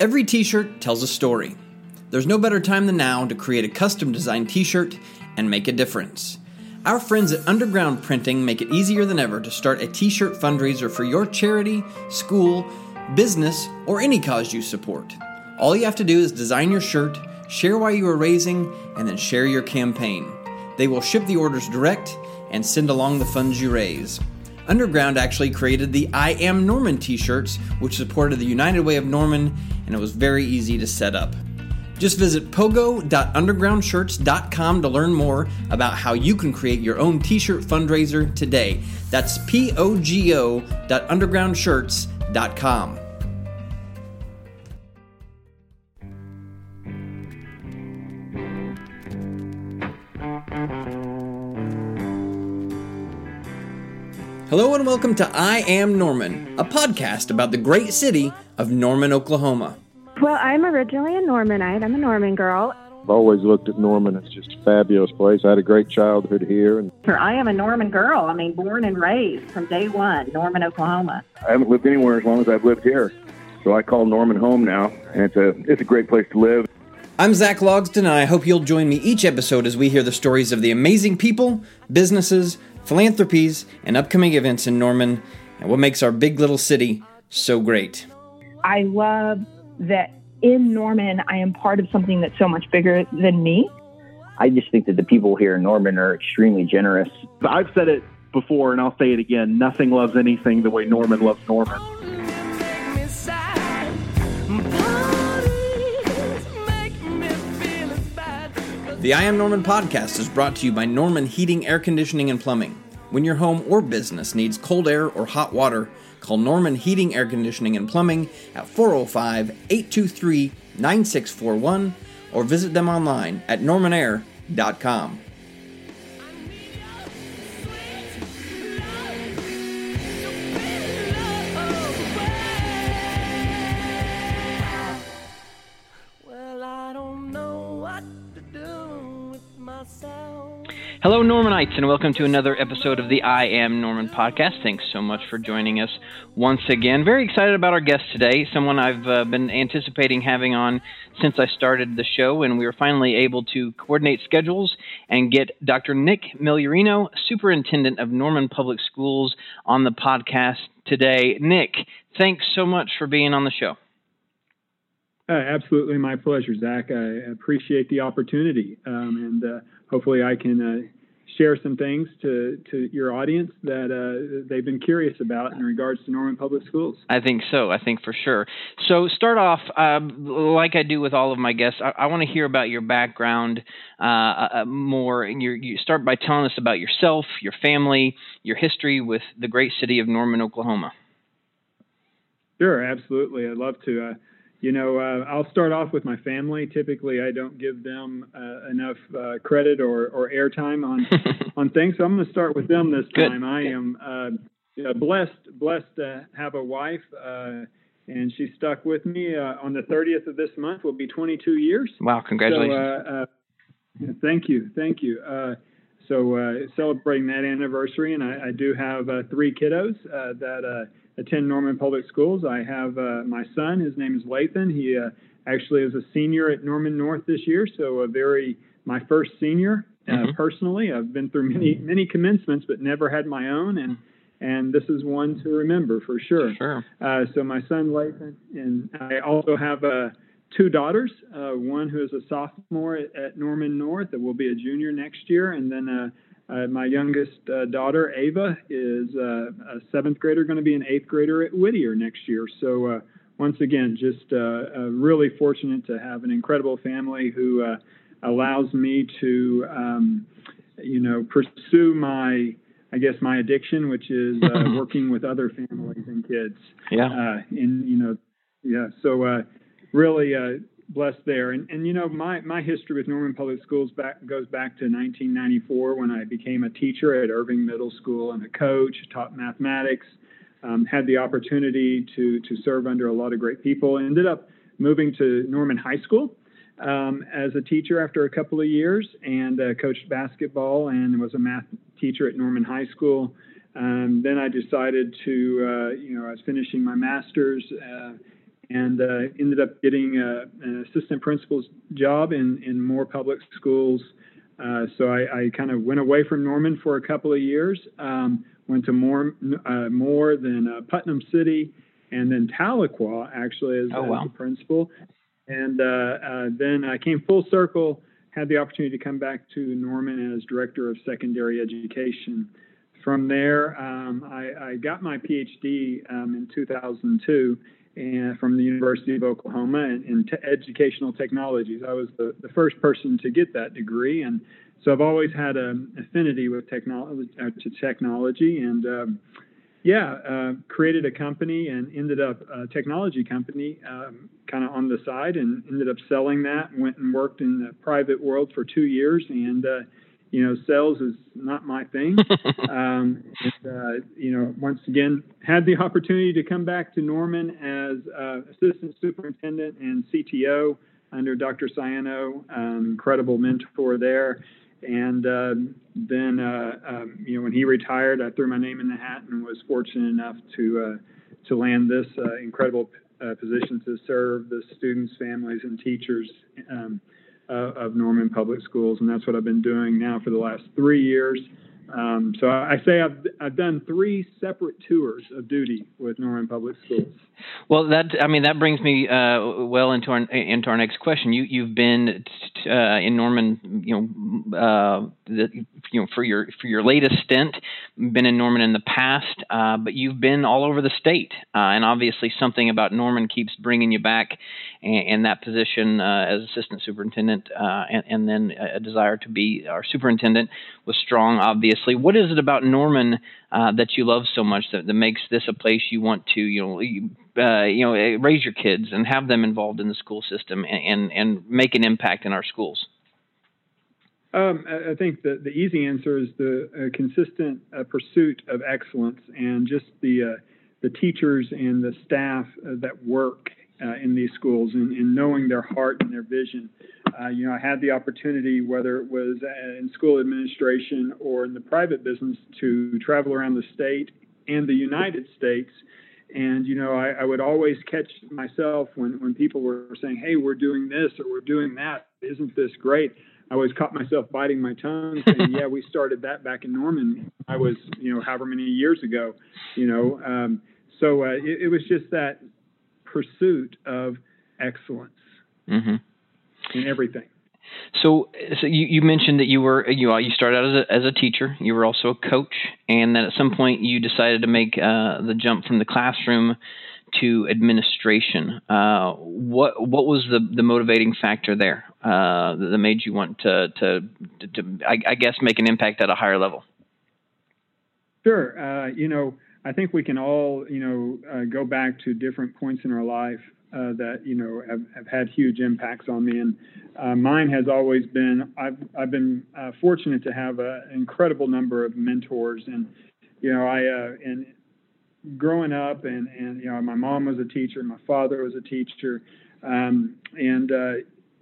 Every t shirt tells a story. There's no better time than now to create a custom designed t shirt and make a difference. Our friends at Underground Printing make it easier than ever to start a t shirt fundraiser for your charity, school, business, or any cause you support. All you have to do is design your shirt, share why you are raising, and then share your campaign. They will ship the orders direct and send along the funds you raise. Underground actually created the I Am Norman t shirts, which supported the United Way of Norman, and it was very easy to set up. Just visit pogo.undergroundshirts.com to learn more about how you can create your own t shirt fundraiser today. That's P O G O.undergroundshirts.com. Hello and welcome to I Am Norman, a podcast about the great city of Norman, Oklahoma. Well, I'm originally a Normanite. I'm a Norman girl. I've always looked at Norman as just a fabulous place. I had a great childhood here. And I am a Norman girl. I mean, born and raised from day one, Norman, Oklahoma. I haven't lived anywhere as long as I've lived here. So I call Norman home now, and it's a, it's a great place to live. I'm Zach Logston, and I hope you'll join me each episode as we hear the stories of the amazing people, businesses, philanthropies, and upcoming events in Norman, and what makes our big little city so great. I love that in Norman, I am part of something that's so much bigger than me. I just think that the people here in Norman are extremely generous. I've said it before and I'll say it again nothing loves anything the way Norman loves Norman. The I Am Norman podcast is brought to you by Norman Heating, Air Conditioning, and Plumbing. When your home or business needs cold air or hot water, call Norman Heating, Air Conditioning, and Plumbing at 405 823 9641 or visit them online at normanair.com. Hello, Normanites, and welcome to another episode of the I Am Norman podcast. Thanks so much for joining us once again. Very excited about our guest today, someone I've uh, been anticipating having on since I started the show, and we were finally able to coordinate schedules and get Dr. Nick Migliorino, Superintendent of Norman Public Schools, on the podcast today. Nick, thanks so much for being on the show. Uh, absolutely, my pleasure, Zach. I appreciate the opportunity, um, and uh, hopefully, I can uh, share some things to, to your audience that uh, they've been curious about in regards to Norman Public Schools. I think so. I think for sure. So, start off um, like I do with all of my guests. I, I want to hear about your background uh, uh, more. And you start by telling us about yourself, your family, your history with the great city of Norman, Oklahoma. Sure, absolutely. I'd love to. Uh, you know, uh, I'll start off with my family. Typically, I don't give them uh, enough uh, credit or, or airtime on on things, so I'm going to start with them this Good. time. I am uh, blessed blessed to have a wife, uh, and she stuck with me. Uh, on the 30th of this month will be 22 years. Wow! Congratulations. So, thank you, thank you. So celebrating that anniversary, and I, I do have three kiddos that attend Norman Public Schools. I have uh, my son. His name is Lathan. He uh, actually is a senior at Norman North this year, so a very my first senior uh, mm-hmm. personally. I've been through many many commencements, but never had my own, and and this is one to remember for sure. Sure. Uh, so my son Lathan, and I also have uh, two daughters. Uh, one who is a sophomore at, at, Norman North that will be a junior next year, and then uh, my youngest uh, daughter, Ava, is uh, a seventh grader, going to be an eighth grader at Whittier next year. So, uh, once again, just uh, uh, really fortunate to have an incredible family who allows me to, um, you know, pursue my, I guess, my addiction, which is working with other families and kids. Yeah. and, you know, yeah. So, really blessed there. And, and you know, my, my history with Norman Public Schools back, goes back to 1994 when I became a teacher at Irving Middle School and a coach, taught mathematics, um, had the opportunity to, to serve under a lot of great people. Ended up moving to Norman High School um, as a teacher after a couple of years and uh, coached basketball and was a math teacher at Norman High School. Um, then I decided to, uh, you know, I was finishing my master's. Uh, and uh, ended up getting a, an assistant principal's job in, in Moore public schools. Uh, so I, I kind of went away from Norman for a couple of years, um, went to Moore, uh, Moore than uh, Putnam City, and then Tahlequah actually as, oh, wow. as the principal. And uh, uh, then I came full circle, had the opportunity to come back to Norman as director of secondary education. From there, um, I, I, got my PhD um, in 2002 and from the University of Oklahoma in, in educational technologies. I was the, the first person to get that degree, and so I've always had an affinity with technology uh, to technology, and um, yeah, uh, created a company and ended up a technology company um, kind of on the side, and ended up selling that. Went and worked in the private world for two years, and uh, you know, sales is not my thing. um, and, uh, you know, once again, had the opportunity to come back to Norman as uh, assistant superintendent and CTO under Dr. Siano, um, incredible mentor there. And uh, then, uh, um, you know, when he retired, I threw my name in the hat and was fortunate enough to uh, to land this uh, incredible position to serve the students, families, and teachers. Um, uh, of Norman Public Schools, and that's what I've been doing now for the last three years. Um, so I say I've I've done three separate tours of duty with Norman Public Schools. Well, that I mean that brings me uh, well into our into our next question. You you've been t- uh, in Norman, you know, uh, the, you know for your for your latest stint, been in Norman in the past, uh, but you've been all over the state, uh, and obviously something about Norman keeps bringing you back in, that position uh, as assistant superintendent, and, and, then a desire to be our superintendent was strong, What is it about Norman that you love so much that, that makes this a place you want to, you know? You, uh, you know, eh, raise your kids and have them involved in the school system and and, and make an impact in our schools? Um, I think the, the easy answer is the uh, consistent uh, pursuit of excellence and just the uh, the teachers and the staff uh, that work uh, in these schools and, and, knowing their heart and their vision. You know, I had the opportunity, whether it was in school administration or in the private business, to travel around the state and the United States and you know, I, I would always catch myself when when people were saying, "Hey, we're doing this or we're doing that. Isn't this great?" I always caught myself biting my tongue, saying, "Yeah, we started that back in Norman. I was, you know, however many years ago, you know." Um, so uh, it, it, was just that pursuit of excellence mm-hmm. In everything. So, so you, you mentioned that you were you you started out as a, as a teacher. You were also a coach, and then at some point you decided to make uh, the jump from the classroom to administration. Uh, what what was the, the motivating factor there uh, that made you want to to, to, to I, I, guess make an impact at a higher level? Sure. Uh, you know, I think we can all you know uh, go back to different points in our life uh, that you know have, have had huge impacts on me. And uh, mine has always been I've I've been uh, fortunate to have a, an incredible number of mentors. And you know I uh, and growing up and and you know my mom was a teacher, my father was a teacher, um, and uh,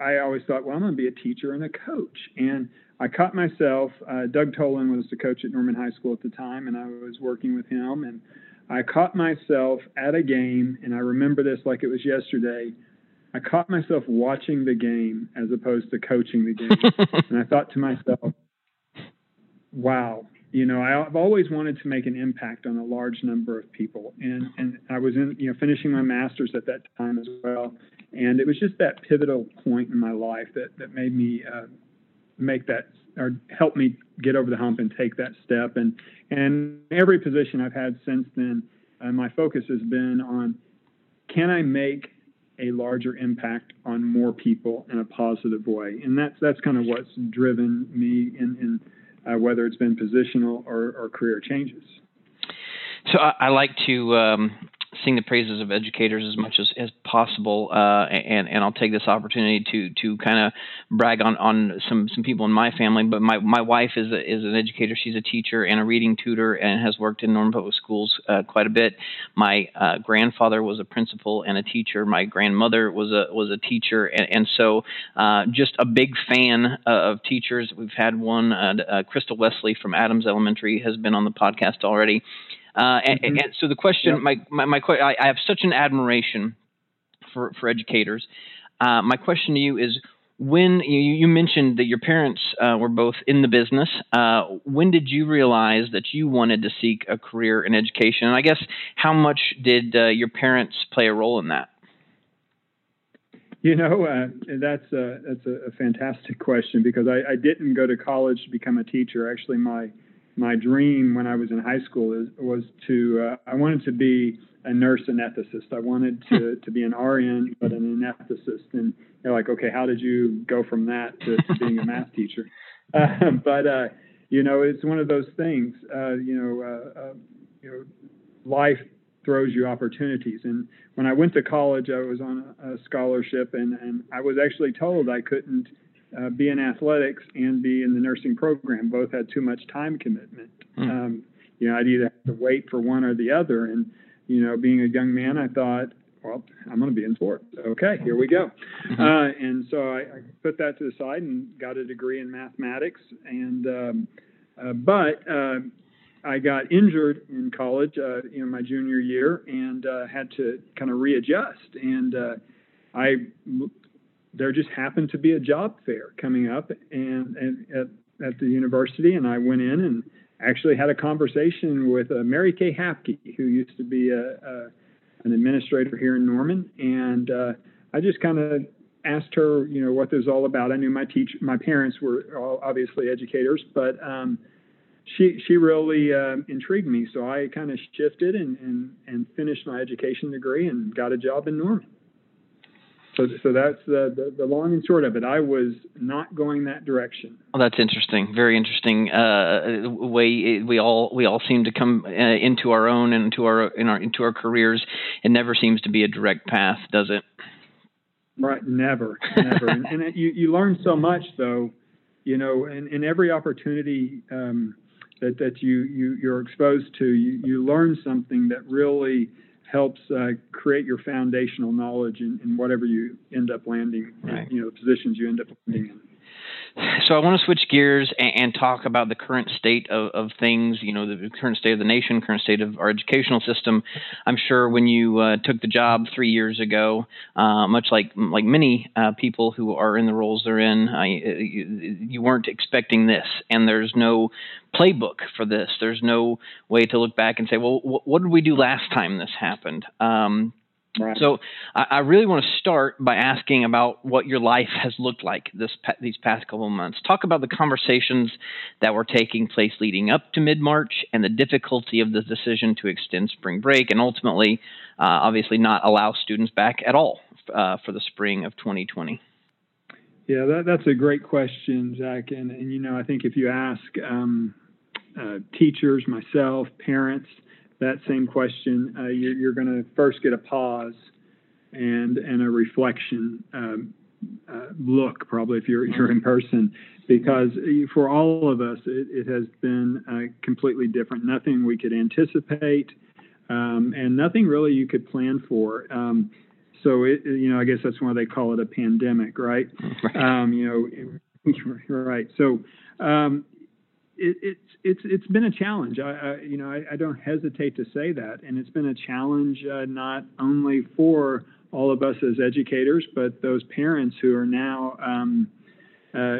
I always thought, well, I'm going to be a teacher and a coach. And I caught myself. Uh, Doug Tolan was the coach at Norman High School at the time, and I was working with him and I caught myself at a game, and I remember this like it was yesterday. I caught myself watching the game as opposed to coaching the game. and I thought to myself, wow, you know, I've always wanted to make an impact on a large number of people. And, and I was in, you know, finishing my master's at that time as well. And it was just that pivotal point in my life that, that made me uh, make that or help me get over the hump and take that step. And and every position I've had since then, uh, my focus has been on can I make a larger impact on more people in a positive way, and that's that's kind of what's driven me in, in uh, whether it's been positional or, or career changes. So I, I like to um, sing the praises of educators as much as, as possible. Uh, and, and I'll take this opportunity to, to kind of brag on, on some, some people in my family. But my, my wife is, a, is an educator. She's a teacher and a reading tutor and has worked in Norman Public Schools uh, quite a bit. My uh, grandfather was a principal and a teacher. My grandmother was a, was a teacher. And, and so uh, just a big fan of teachers. We've had one, uh, uh, Crystal Wesley from Adams Elementary has been on the podcast already. Uh, and, mm-hmm. and, so the question, yep. my, my, my, I have such an admiration for for educators. Uh, my question to you is when you, you mentioned that your parents uh, were both in the business, uh, when did you realize that you wanted to seek a career in education? And I guess how much did uh, your parents play a role in that? You know, uh, that's a, that's a, fantastic question because I, I, didn't go to college to become a teacher. Actually, my my dream when I was in high school is, was to uh, I wanted to be a nurse anesthetist. I wanted to, to be an RN, but an anesthetist. And they're like, okay, how did you go from that to, to being a math teacher? Uh, but uh, you know, it's one of those things. Uh, you know, uh, uh, you know, life throws you opportunities. And when I went to college, I was on a scholarship, and, and I was actually told I couldn't uh, be in athletics and be in the nursing program. Both had too much time commitment. Mm. Um, you know, I'd either have to wait for one or the other. And you know, being a young man, I thought, well, I'm going to be in sports. Okay, here we go. Mm-hmm. Uh, and so I, I, put that to the side and got a degree in mathematics. And um, uh, but uh, I got injured in college, uh, you know, my junior year, and uh, had to kind of readjust. And uh, I there just happened to be a job fair coming up, and, and at, at the university, and I went in and actually had a conversation with uh, Mary Kay Hapke, who used to be a, a an administrator here in Norman, and uh, I just kind of asked her, you know, what this was all about. I knew my teach, my parents were obviously educators, but um, she she really uh, intrigued me. So I kind of shifted and, and and finished my education degree and got a job in Norman. So, so that's the, the, the long and short of it. I was not going that direction. Well, that's interesting. Very interesting uh, way we all we all seem to come uh, into our own and into our in our into our careers. It never seems to be a direct path, does it? Right. Never. Never. and, and it, you you learn so much though. You know, in, in every opportunity. Um, that, that you, you you're exposed to, you, you learn something that really helps uh, create your foundational knowledge in, in, whatever you end up landing, right. you know, positions you end up landing in. So I want to switch gears and, and talk about the current state of, of, things. You know, the current state of the nation, current state of our educational system. I'm sure when you uh, took the job three years ago, uh, much like like many uh, people who are in the roles they're in, I, you, you, weren't expecting this, and there's no playbook for this. There's no way to look back and say, well, wh- what did we do last time this happened? Um, Right. So I, I, really want to start by asking about what your life has looked like this these past couple of months. Talk about the conversations that were taking place leading up to mid March and the difficulty of the decision to extend spring break and ultimately, uh, obviously, not allow students back at all uh, for the spring of 2020. Yeah, that, that's a great question, Zach. And, and you know, I think if you ask um, uh, teachers, myself, parents that same question, uh, you're, you're going to first get a pause and and a reflection um, uh, look, probably if you're you're in person, because for all of us, it, it has been uh, completely different. Nothing we could anticipate, um, and nothing really you could plan for. Um, so it, you know, I guess that's why they call it a pandemic, right? right. Um, you know, right. So um, it, it's it's it's been a challenge. I, I you know I, I, don't hesitate to say that, and it's been a challenge uh, not only for all of us as educators, but those parents who are now um, uh,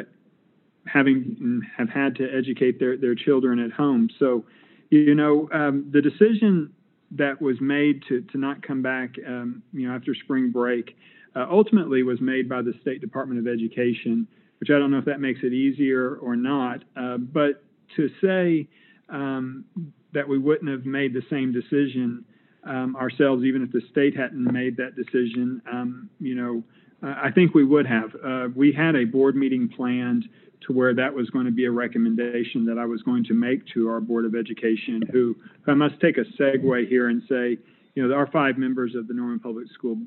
having have had to educate their their children at home. So, you know, um, the decision that was made to to not come back, um, you know, after spring break, uh, ultimately was made by the State Department of Education which I don't know if that makes it easier or not. Uh, but to say um, that we wouldn't have made the same decision um, ourselves, even if the state hadn't made that decision, um, you know, I think we would have. Uh, we had a board meeting planned to where that was going to be a recommendation that I was going to make to our Board of Education, who, who I must take a segue here and say, you know, there are five members of the Norman Public School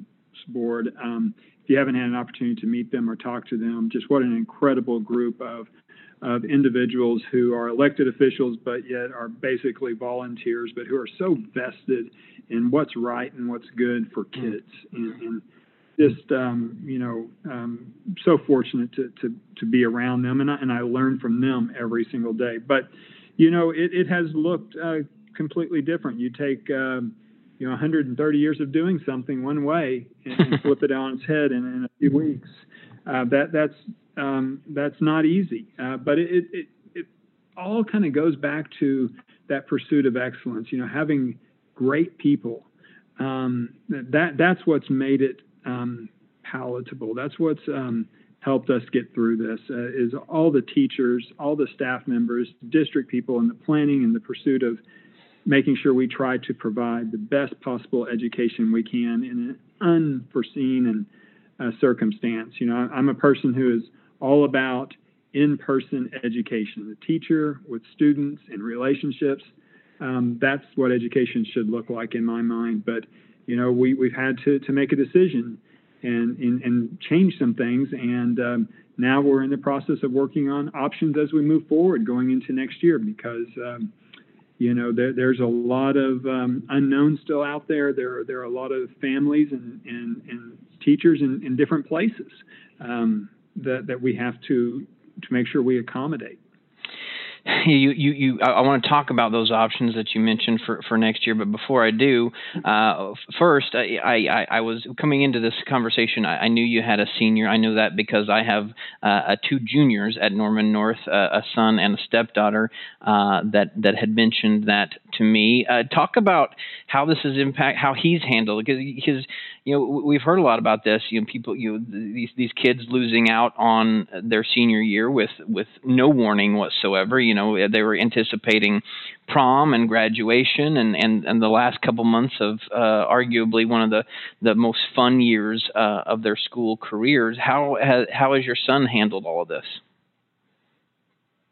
Board. Um, if you haven't had an opportunity to meet them or talk to them, just what an incredible group of of individuals who are elected officials but yet are basically volunteers, but who are so vested in what's right and what's good for kids. And, and just um, you know, um, so fortunate to, to to be around them, and I, and I learn from them every single day. But you know, it, it has looked uh, completely different. You take um, you know 130 years of doing something one way and, and flip it on its head in, in a few weeks. Uh, that that's um, that's not easy, uh, but it, it it all kind of goes back to that pursuit of excellence. You know, having great people. Um, that that's what's made it um, palatable. That's what's um, helped us get through this. Uh, is all the teachers, all the staff members, district people, and the planning and the pursuit of making sure we try to provide the best possible education we can in an unforeseen and uh, circumstance. You know, I'm a person who is all about in-person education, the teacher with students and relationships. Um, that's what education should look like in my mind. But you know, we we've had to to make a decision and and, and change some things, and um, now we're in the process of working on options as we move forward going into next year because. Um, you know, there, there's a lot of um, unknowns still out there. There, there are a lot of families and, and, and teachers in, in different places um, that, that we have to, to make sure we accommodate you, you, you, I want to talk about those options that you mentioned for, for next year. But before I do, uh, first, I, I, I was coming into this conversation. I, I, knew you had a senior. I know that because I have uh, two juniors at Norman North, uh, a son and a stepdaughter uh, that that had mentioned that to me. Uh, talk about how this has impact how he's handled because because you know we've heard a lot about this. You know, people you know, these these kids losing out on their senior year with with no warning whatsoever. You know, they were anticipating prom and graduation, and and and the last couple months of uh, arguably one of the the most fun years uh, of their school careers. How has, how has your son handled all of this?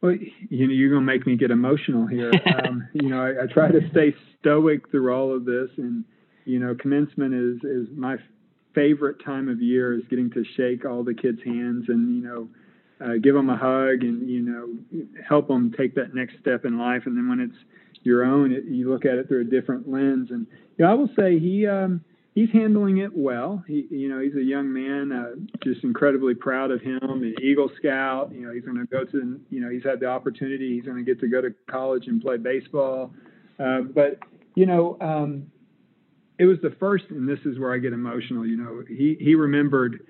Well, you know, you're gonna make me get emotional here. Um, you know, I, I try to stay stoic through all of this, and you know, commencement is is my favorite time of year is getting to shake all the kids' hands and you know, uh, give them a hug and you know, help them take that next step in life. And then when it's your own, it, you look at it through a different lens. And you know, I will say he um, he's handling it well. He, you know, he's a young man, uh, just incredibly proud of him. An Eagle Scout. You know, he's going to go to, you know, he's had the opportunity. He's going to get to go to college and play baseball. Uh, but you know, um, it was the first, and this is where I get emotional. You know, he he remembered,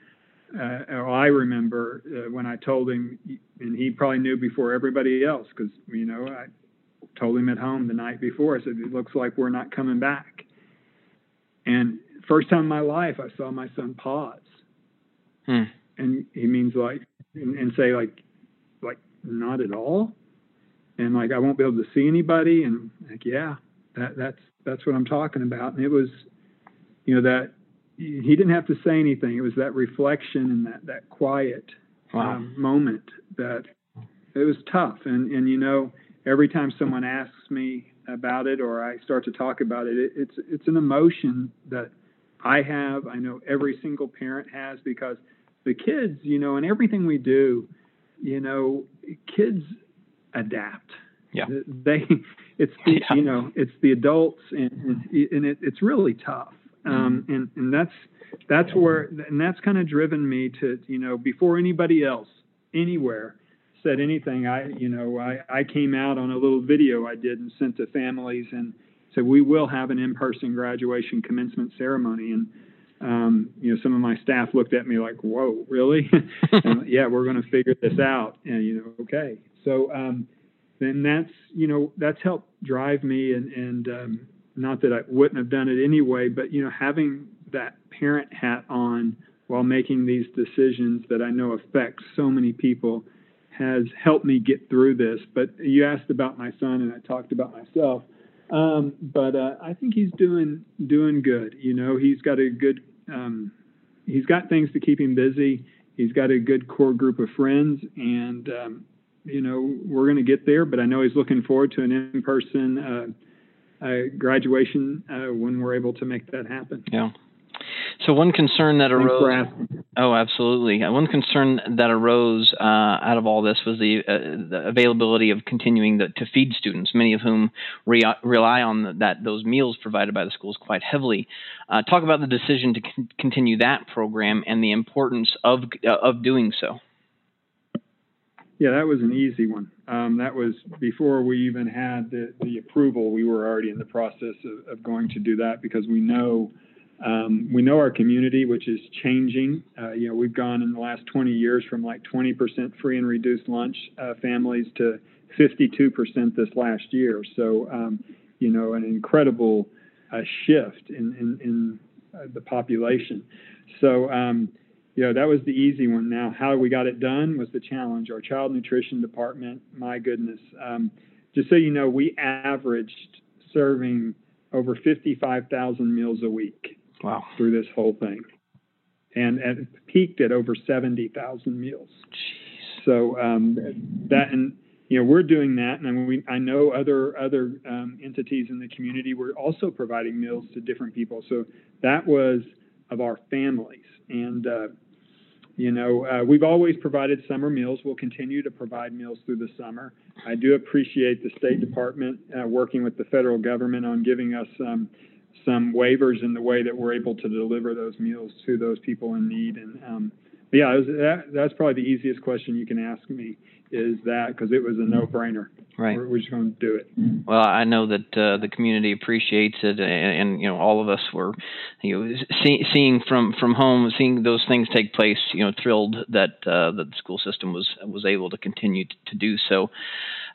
uh, or I remember uh, when I told him, and he probably knew before everybody else because you know I told him at home the night before. I said, "It looks like we're not coming back." And first time in my life, I saw my son pause, hmm. and he means like, and, and say like, like not at all, and like I won't be able to see anybody, and like yeah, that that's that's what I'm talking about. And it was, you know, that he didn't have to say anything. It was that reflection and that that quiet wow. um, moment that it was tough. And and you know, every time someone asks me about it or I start to talk about it, it it's it's an emotion that I have. I know every single parent has because the kids, you know, and everything we do, you know, kids adapt. Yeah. They, it's the, yeah. you know, it's the adults and, and it, it's really tough. Um, mm-hmm. and, and that's, that's where, and that's kind of driven me to, you know, before anybody else anywhere said anything, I, you know, I, I came out on a little video I did and sent to families and said, we will have an in-person graduation commencement ceremony. And, um, you know, some of my staff looked at me like, whoa, really? and, yeah, we're going to figure this out. And, you know, okay. So, um, then that's you know that's helped drive me and and um, not that I wouldn't have done it anyway, but you know having that parent hat on while making these decisions that I know affect so many people has helped me get through this. But you asked about my son, and I talked about myself. Um, but uh, I think he's doing doing good. You know, he's got a good um, he's got things to keep him busy. He's got a good core group of friends, and um, you know, we're going to get there, but I know he's looking forward to an in-person uh, uh, graduation uh, when we're able to make that happen. Yeah. So one concern that arose. Oh, absolutely. Uh, one concern that arose uh, out of all this was the, uh, the availability of continuing the, to feed students, many of whom re- rely on the, that those meals provided by the schools quite heavily. Uh, talk about the decision to con- continue that program and the importance of of doing so. Yeah, that was an easy one. Um, that was before we even had the, the approval. We were already in the process of, of going to do that because we know um, we know our community, which is changing. Uh, you know, we've gone in the last 20 years from like 20% free and reduced lunch uh, families to 52% this last year. So, um, you know, an incredible uh, shift in in, in uh, the population. So. You know, that was the easy one. Now, how we got it done was the challenge. Our child nutrition department, my goodness. Um, just so you know, we averaged serving over 55,000 meals a week. Wow. Through this whole thing. And, and peaked at over 70,000 meals. Jeez. So um, that, and, you know, we're doing that, and we, I know other other um, entities in the community were also providing meals to different people. So that was of our families, and uh, you know, uh, we've always provided summer meals. We'll continue to provide meals through the summer. I do appreciate the State Department uh, working with the federal government on giving us um, some waivers in the way that we're able to deliver those meals to those people in need. And um, yeah, that, that's probably the easiest question you can ask me is that because it was a no-brainer. Right. We're, we're just going to do it. Well, I know that uh, the community appreciates it, and, and, you know all of us were, you know, see, seeing from from home, seeing those things take place. You know, thrilled that uh, that the school system was was able to continue to, to do so.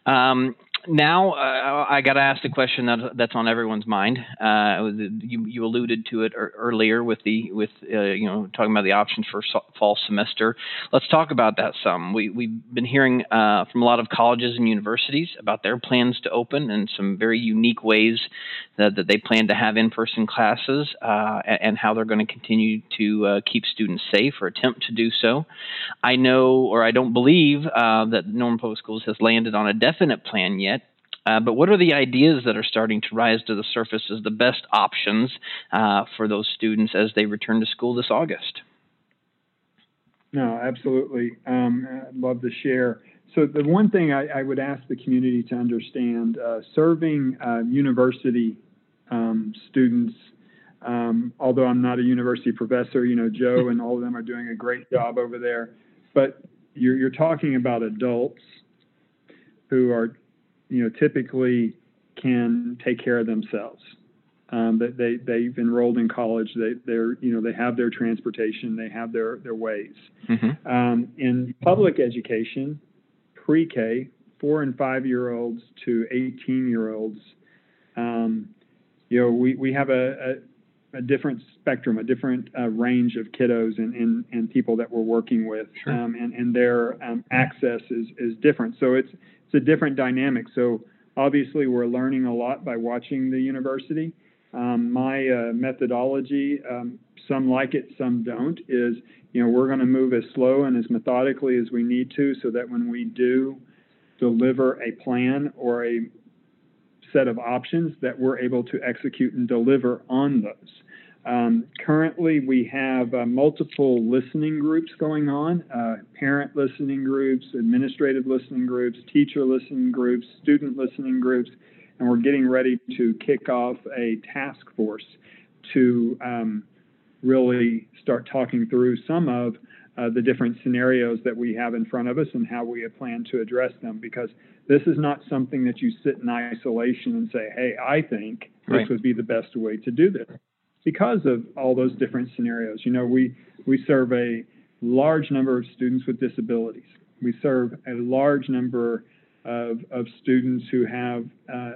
Um, now uh, I got to ask the question that that's on everyone's mind. Uh, you, you alluded to it er- earlier with the with uh, you know talking about the options for fall semester. Let's talk about that some. We we've been hearing uh, from a lot of colleges and universities about their plans to open and some very unique ways that, that they plan to have in-person classes uh, and, and, how they're going to continue to uh, keep students safe or attempt to do so. I know, or I don't believe, that Norman Public Schools has landed on a definite plan yet. Uh, but what are the ideas that are starting to rise to the surface as the best options uh, for those students as they return to school this August? No, absolutely. Um, I'd love to share. So the one thing I, I would ask the community to understand, uh, serving uh, university um, students, um, although I'm not a university professor, you know, Joe and all of them are doing a great job over there, but you're, you're talking about adults who are you know, typically can take care of themselves. Um, that they they've enrolled in college. They they're you know they have their transportation. They have their their ways. Mm-hmm. Um, in public education, pre-K, four and five year olds to 18 year olds, um, you know we we have a, a, a different spectrum, a different uh, range of kiddos and, and, and people that we're working with, sure. um, and and their um, access is is different. So it's it's a different dynamic. So obviously, we're learning a lot by watching the university. Um, my uh, methodology, um, some like it, some don't, is you know we're going to move as slow and as methodically as we need to, so that when we do deliver a plan or a set of options, that we're able to execute and deliver on those. Um, currently, we have uh, multiple listening groups going on uh, parent listening groups, administrative listening groups, teacher listening groups, student listening groups, and we're getting ready to kick off a task force to um, really start talking through some of uh, the different scenarios that we have in front of us and how we plan to address them because this is not something that you sit in isolation and say, hey, I think this right. would be the best way to do this because of all those different scenarios. You know, we, we serve a large number of students with disabilities. We serve a large number of, of students who have uh,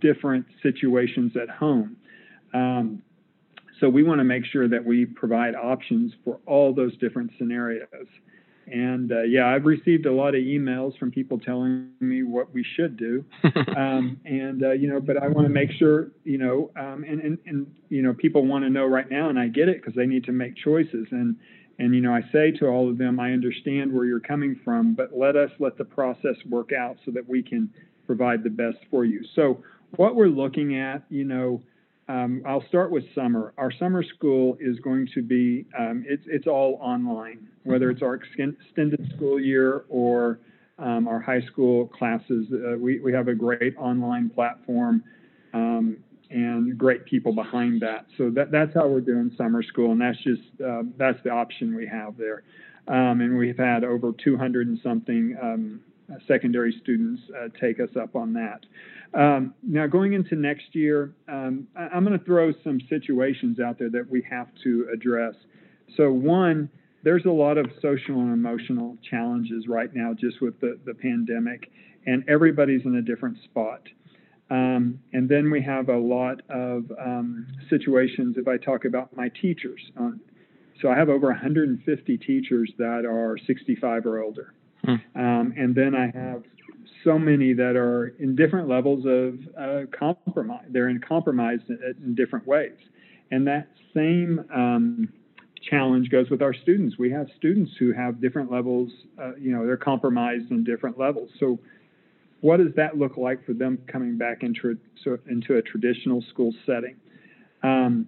different situations at home. Um, so we want to make sure that we provide options for all those different scenarios. And uh, yeah, I've received a lot of emails from people telling me what we should do. um, and uh, you know, but I want to make sure, you know, um, and, and and you know, people want to know right now, and I get it because they need to make choices. And and you know, I say to all of them, I understand where you're coming from, but let us let the process work out so that we can provide the best for you. So what we're looking at, you know. Um, I'll start with summer. Our summer school is going to be um, it's it's all online, whether it's our extended school year or um, our high school classes. Uh, we we have a great online platform um, and great people behind that. So that that's how we're doing summer school, and that's just uh, that's the option we have there. um, and we've had over 200 and something um, secondary students uh, take us up on that. Um, now, going into next year, um, I- I'm going to throw some situations out there that we have to address. So, one, there's a lot of social and emotional challenges right now just with the, the pandemic, and everybody's in a different spot. Um, and then we have a lot of um, situations, if I talk about my teachers. Um, so I have over 150 teachers that are 65 or older. Hmm. Um, and then I have so many that are in different levels of uh, compromise. They're in compromise in, in different ways. And that same um, challenge goes with our students. We have students who have different levels, uh, you know, they're compromised in different levels. So what does that look like for them coming back into, into a traditional school setting? Um,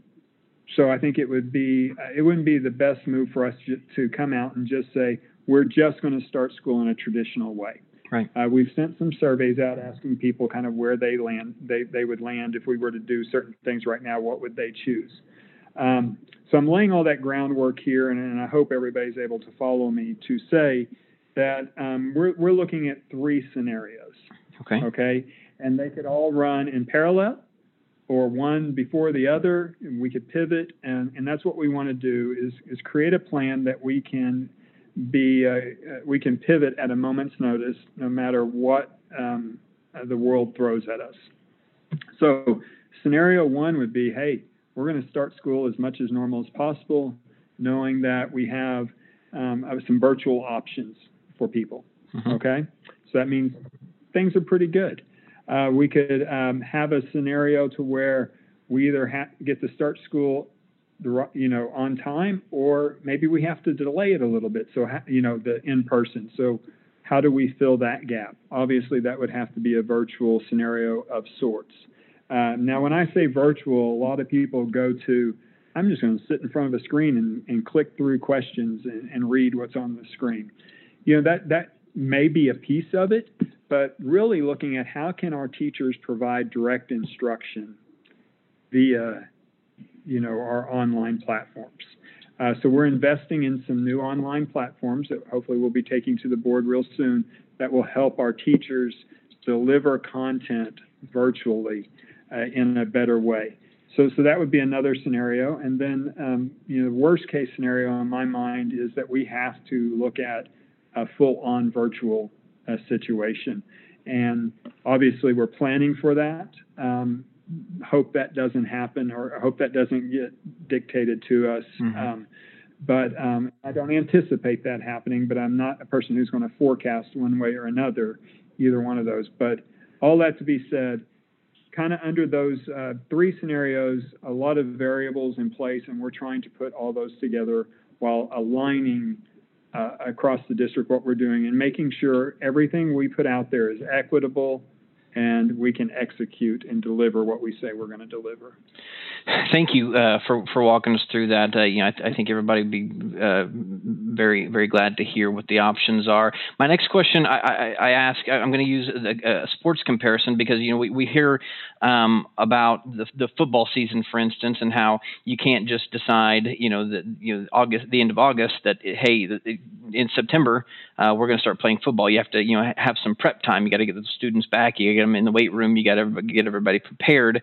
so I think it would be uh, it wouldn't be the best move for us to come out and just say we're just going to start school in a traditional way. Right. Uh, we've sent some surveys out asking people kind of where they land they they would land if we were to do certain things right now. What would they choose? Um, so I'm laying all that groundwork here, and, and I hope everybody's able to follow me to say that um, we're we're looking at three scenarios. Okay. Okay, and they could all run in parallel or one before the other, and we could pivot, and, and that's what we want to do is, is create a plan that we can be uh, we can pivot at a moment's notice, no matter what um, the world throws at us. So, scenario one would be, hey, we're going to start school as much as normal as possible, knowing that we have um, uh, some virtual options for people. Mhm. Okay, so that means things are pretty good. Uh, we could um, have a scenario to where we either ha- get to start school, the, you know, on time, or maybe we have to delay it a little bit. So, you know, the in person. So, how do we fill that gap? Obviously, that would have to be a virtual scenario of sorts. Uh, now, when I say virtual, a lot of people go to, I'm just going to sit in front of a screen and, and click through questions and, and read what's on the screen. You know, that, that may be a piece of it, but really looking at how can our teachers provide direct instruction via, you know, our online platforms. Uh, so we're investing in some new online platforms that hopefully we'll be taking to the board real soon that will help our teachers deliver content virtually uh, in a better way. So, so that would be another scenario. And then, um, you know, the worst case scenario in my mind is that we have to look at a full on virtual uh, situation. And obviously, we're planning for that. Um, hope that doesn't happen, or hope that doesn't get dictated to us. Mhm. Um, but um, I don't anticipate that happening. But I'm not a person who's going to forecast one way or another, either one of those. But all that to be said, kind of under those uh, three scenarios, a lot of variables in place, and we're trying to put all those together while aligning uh, across the district what we're doing and making sure everything we put out there is equitable and we can execute and deliver what we say we're going to deliver. Thank you uh, for for walking us through that. Uh, you know, I, th- I think everybody would be uh, very very glad to hear what the options are. My next question, I, I, I ask, I'm going to use a, a sports comparison because you know we, we hear um, about the, the football season, for instance, and how you can't just decide, you know, that you know August, the end of August, that hey, in September uh, we're going to start playing football. You have to, you know, have some prep time. You got to get the students back. You get them in the weight room. You got to get everybody prepared.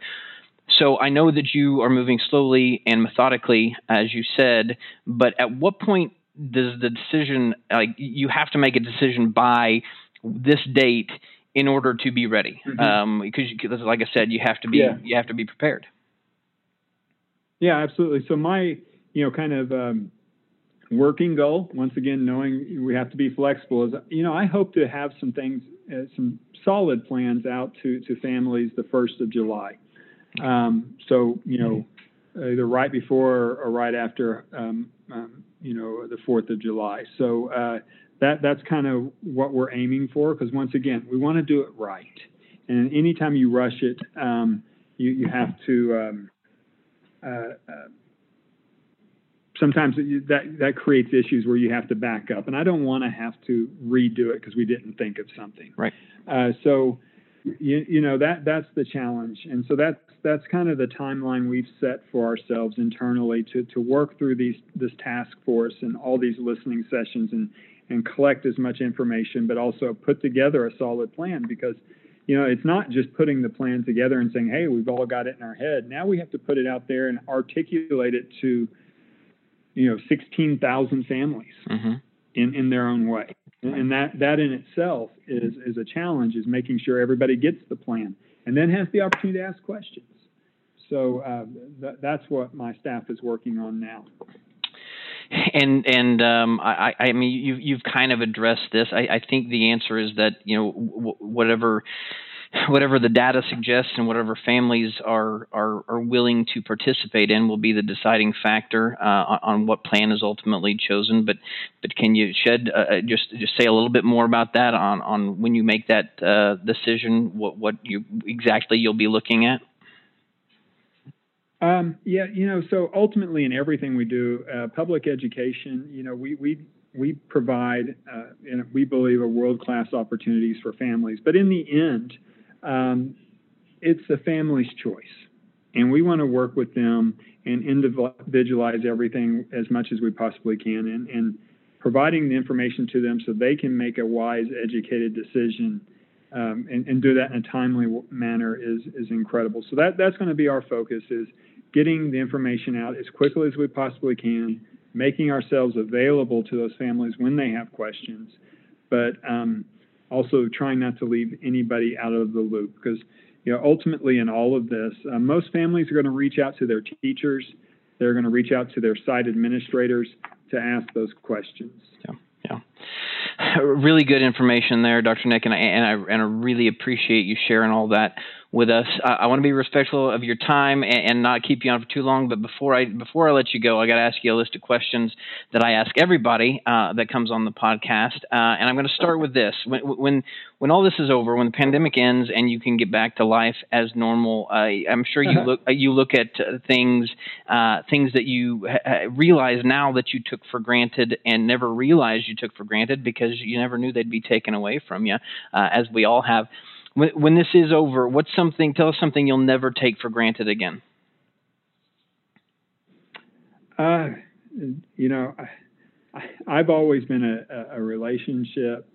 So I know that you are moving slowly and methodically, as you said, but at what point does the decision, like, you have to make a decision by this date in order to be ready? Mhm. Um, because, because, like I said, you have to be, Yeah. you have to be prepared. Yeah, absolutely. So my, you know, kind of um, working goal, once again, knowing we have to be flexible, is you know I hope to have some things, uh, some solid plans out to to families the first of July. Um, so you know, either right before or right after, um, um, you know, the Fourth of July. So uh, that that's kind of what we're aiming for, because once again, we want to do it right. And anytime you rush it, um, you you have to. Um, uh, uh, sometimes that that creates issues where you have to back up, and I don't want to have to redo it because we didn't think of something. Right. Uh, so you, you know that that's the challenge, and so that's that's kind of the timeline we've set for ourselves internally to to work through these this task force and all these listening sessions and and collect as much information, but also put together a solid plan because you know it's not just putting the plan together and saying, hey, we've all got it in our head. Now we have to put it out there and articulate it to you know 16,000 families Mm-hmm. in in their own way. And that that in itself is is a challenge is making sure everybody gets the plan and then has the opportunity to ask questions. So uh, th- that's what my staff is working on now. And and um, I I mean you you've kind of addressed this. I, I think the answer is that you know w- whatever whatever the data suggests and whatever families are are, are willing to participate in will be the deciding factor uh, on, what plan is ultimately chosen. But but can you shed uh, just just say a little bit more about that on on when you make that uh, decision? What what you exactly you'll be looking at? Um, yeah, you know, so ultimately in everything we do, uh, public education, you know, we we we provide, uh, and we believe, are world class opportunities for families. But in the end, um, it's the family's choice, and we want to work with them and individualize everything as much as we possibly can, and, and providing the information to them so they can make a wise, educated decision. Um, and, and, do that in a timely manner is is incredible. So that that's going to be our focus is getting the information out as quickly as we possibly can, making ourselves available to those families when they have questions, but um, also trying not to leave anybody out of the loop because you know ultimately in all of this, uh, most families are going to reach out to their teachers, they're going to reach out to their site administrators to ask those questions. Yeah, yeah. Really good information there, Dr. Nick, and I, and I and I really appreciate you sharing all that with us. I, I want to be respectful of your time and, and, not keep you on for too long. But before I before I let you go, I got to ask you a list of questions that I ask everybody uh, that comes on the podcast. Uh, and I'm going to start with this: when, when when all this is over, when the pandemic ends and you can get back to life as normal, uh, I'm sure you look you look at things uh, things that you ha- realize now that you took for granted and never realized you took for granted because you never knew they'd be taken away from you, uh, as we all have when, when this is over, what's something? Tell us something you'll never take for granted again. Uh, you know, I, have always been a, a relationship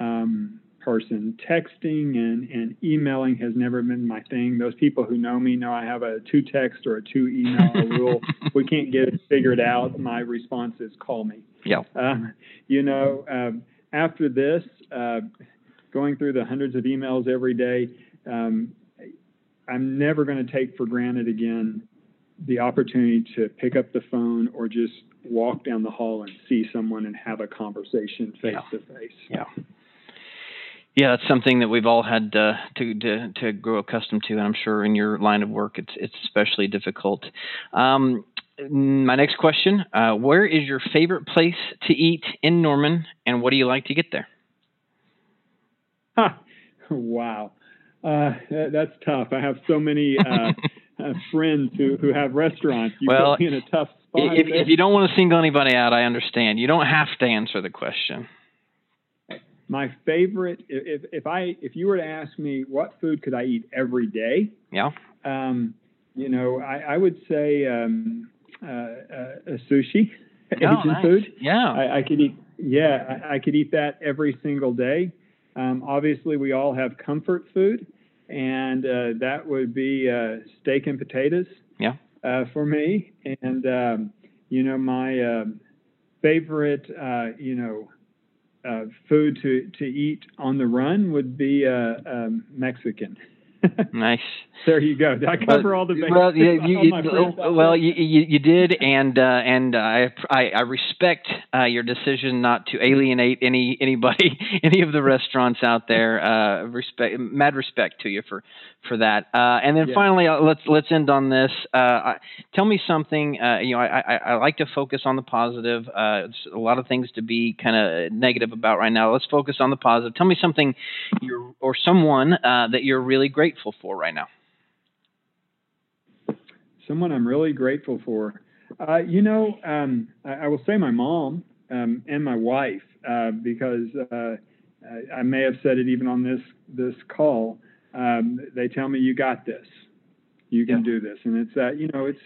um, person. Texting and, and emailing has never been my thing. Those people who know me know I have a two text or a two email rule. we can't get it figured out. My response is call me. Yeah. Um, you know, um, after this, uh, going through the hundreds of emails every day, um, I'm never going to take for granted again the opportunity to pick up the phone or just walk down the hall and see someone and have a conversation face to face. Yeah. Yeah, that's something that we've all had uh, to, to to grow accustomed to, and I'm sure in your line of work, it's it's especially difficult. Um, my next question: uh, Where is your favorite place to eat in Norman, and what do you like to get there? wow, uh, that's tough. I have so many uh, uh, friends who, who have restaurants. You well, put me in a tough spot. If, if you don't want to single anybody out, I understand. You don't have to answer the question. My favorite, if if I if you were to ask me what food could I eat every day, yeah, um, you know, I, I would say um, uh, uh, sushi, oh, Asian nice. food. Yeah, I, I could eat. Yeah, I, I could eat that every single day. Um, obviously, we all have comfort food, and uh, that would be uh, steak and potatoes. Yeah. Uh, for me, and um, you know, my um, favorite, uh, you know, uh, food to to eat on the run would be uh, um, Mexican. nice. There you go. Did I cover all the bases? Well, you, you, you well, you, you, did, and uh, and I, I, I respect uh, your decision not to alienate any anybody, any of the restaurants out there. Uh, respect, mad respect to you for for that. Uh, and then yeah. finally, uh, let's let's end on this. Uh, tell me something. you know, I, I, I like to focus on the positive. It's a lot of things to be kind of negative about right now. Let's focus on the positive. Tell me something you're or someone that you're really grateful for right now someone I'm really grateful for. Uh, you know, um, I, I, will say my mom um, and my wife uh, because uh, I, I, may have said it even on this this call. um, they tell me you got this, you can Yeah. do this, and it's that you know it's.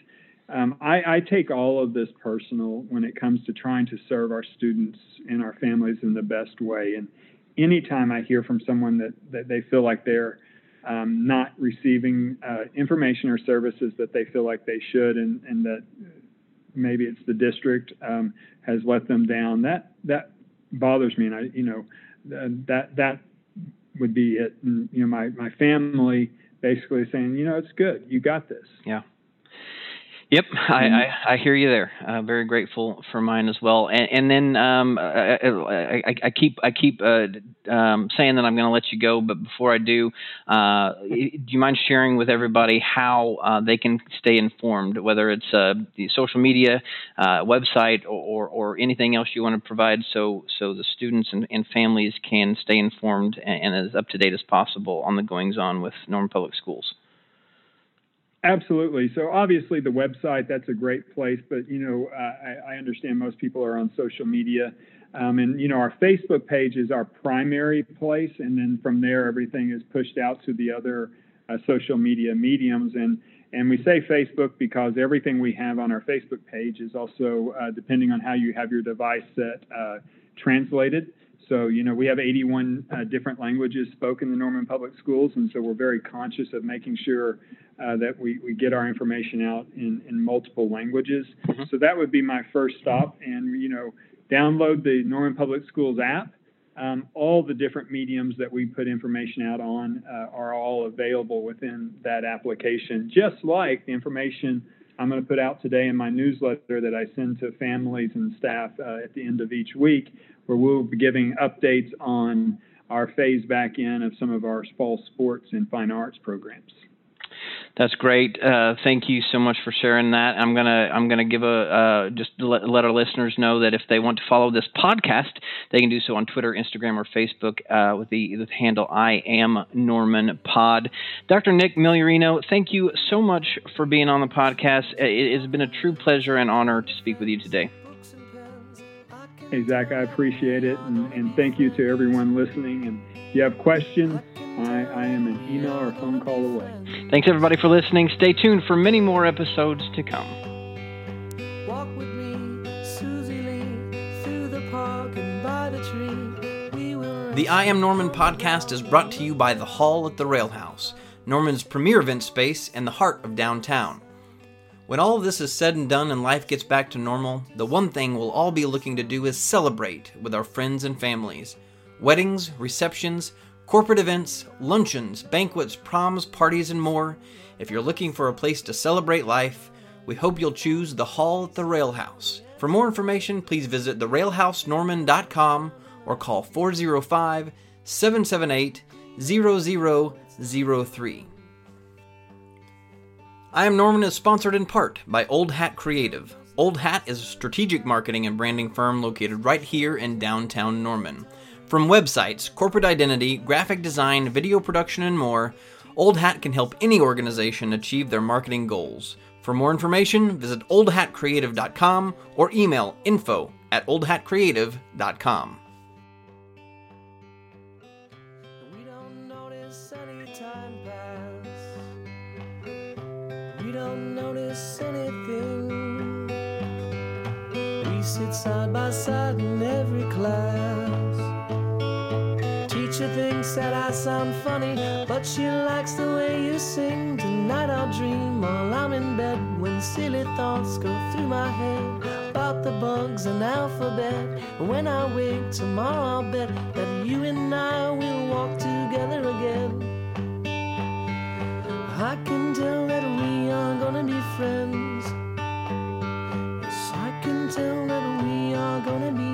Um, I, I take all of this personal when it comes to trying to serve our students and our families in the best way. And anytime I hear from someone that, that they feel like they're um, not receiving uh, information or services that they feel like they should, and, and that maybe it's the district um, has let them down, that that bothers me. And I, you know, that that would be it. And, you know, my my family basically saying, you know, it's good, you got this. Yep, I, I, I hear you there. Uh, very grateful for mine as well. And, and then um, I, I, I- I keep I keep uh, um, saying that I'm going to let you go, but before I do, uh, do you mind sharing with everybody how uh, they can stay informed, whether it's uh, the social media, uh, website, or, or, or anything else you want to provide, so so the students and, and families can stay informed and, and as up to date as possible on the goings on with Norman Public Schools. Absolutely. So obviously the website that's a great place, but you know I, I understand most people are on social media, um, and you know our Facebook page is our primary place, and then from there everything is pushed out to the other uh, social media mediums. And and we say Facebook because everything we have on our Facebook page is also uh, depending on how you have your device set uh, translated. So, you know, we have 81 uh, different languages spoken in the Norman Public Schools, and so we're very conscious of making sure uh, that we, we get our information out in, in multiple languages. So that would be my first stop, and, you know, download the Norman Public Schools app. Um, all the different mediums that we put information out on uh, are all available within that application, just like the information I'm going to put out today in my newsletter that I send to families and staff uh, at the end of each week, where we'll be giving updates on our phase back in of some of our fall sports and fine arts programs. That's great. Uh, thank you so much for sharing that. I'm gonna I'm gonna give a uh, just let, let our listeners know that if they want to follow this podcast, they can do so on Twitter, Instagram, or Facebook uh, with the, the handle I am Norman Pod. Dr. Nick Migliorino, thank you so much for being on the podcast. It has been a true pleasure and honor to speak with you today. Hey, Zach, I appreciate it, and, and thank you to everyone listening. And if you have questions, I, I am an email or phone call away. Thanks everybody for listening. Stay tuned for many more episodes to come. Walk with me, Suzy Lee, through the park and by the tree. We will The I Am Norman podcast is brought to you by The Hall at the Rail House, Norman's premier event space in the heart of downtown. When all of this is said and done and life gets back to normal, the one thing we'll all be looking to do is celebrate with our friends and families. Weddings, receptions, corporate events, luncheons, banquets, proms, parties, and more. If you're looking for a place to celebrate life, we hope you'll choose the Hall at the Rail House. For more information, please visit therailhousenorman.com or call 405 778 0003. I Am Norman is sponsored in part by Old Hat Creative. Old Hat is a strategic marketing and branding firm located right here in downtown Norman. From websites, corporate identity, graphic design, video production, and more, Old Hat can help any organization achieve their marketing goals. For more information, visit oldhatcreative.com or email info at oldhatcreative.com. We don't notice anything. We sit side by side in every class. Teacher thinks that I sound funny, but she likes the way you sing. Tonight I'll dream while I'm in bed when silly thoughts go through my head about the bugs and alphabet. When I wake tomorrow, I'll bet that you and I will walk together again. I can tell that we are gonna be friends. Yes, I can tell that we are gonna be